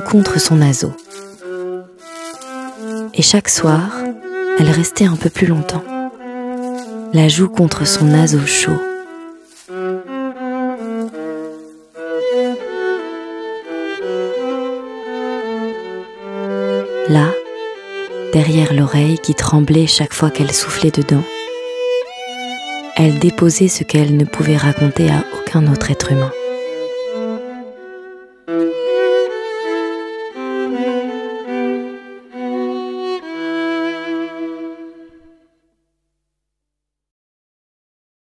contre son naseau. Et chaque soir, elle restait un peu plus longtemps, la joue contre son naseau chaud. Là, derrière l'oreille qui tremblait chaque fois qu'elle soufflait dedans, elle déposait ce qu'elle ne pouvait raconter à aucun autre être humain.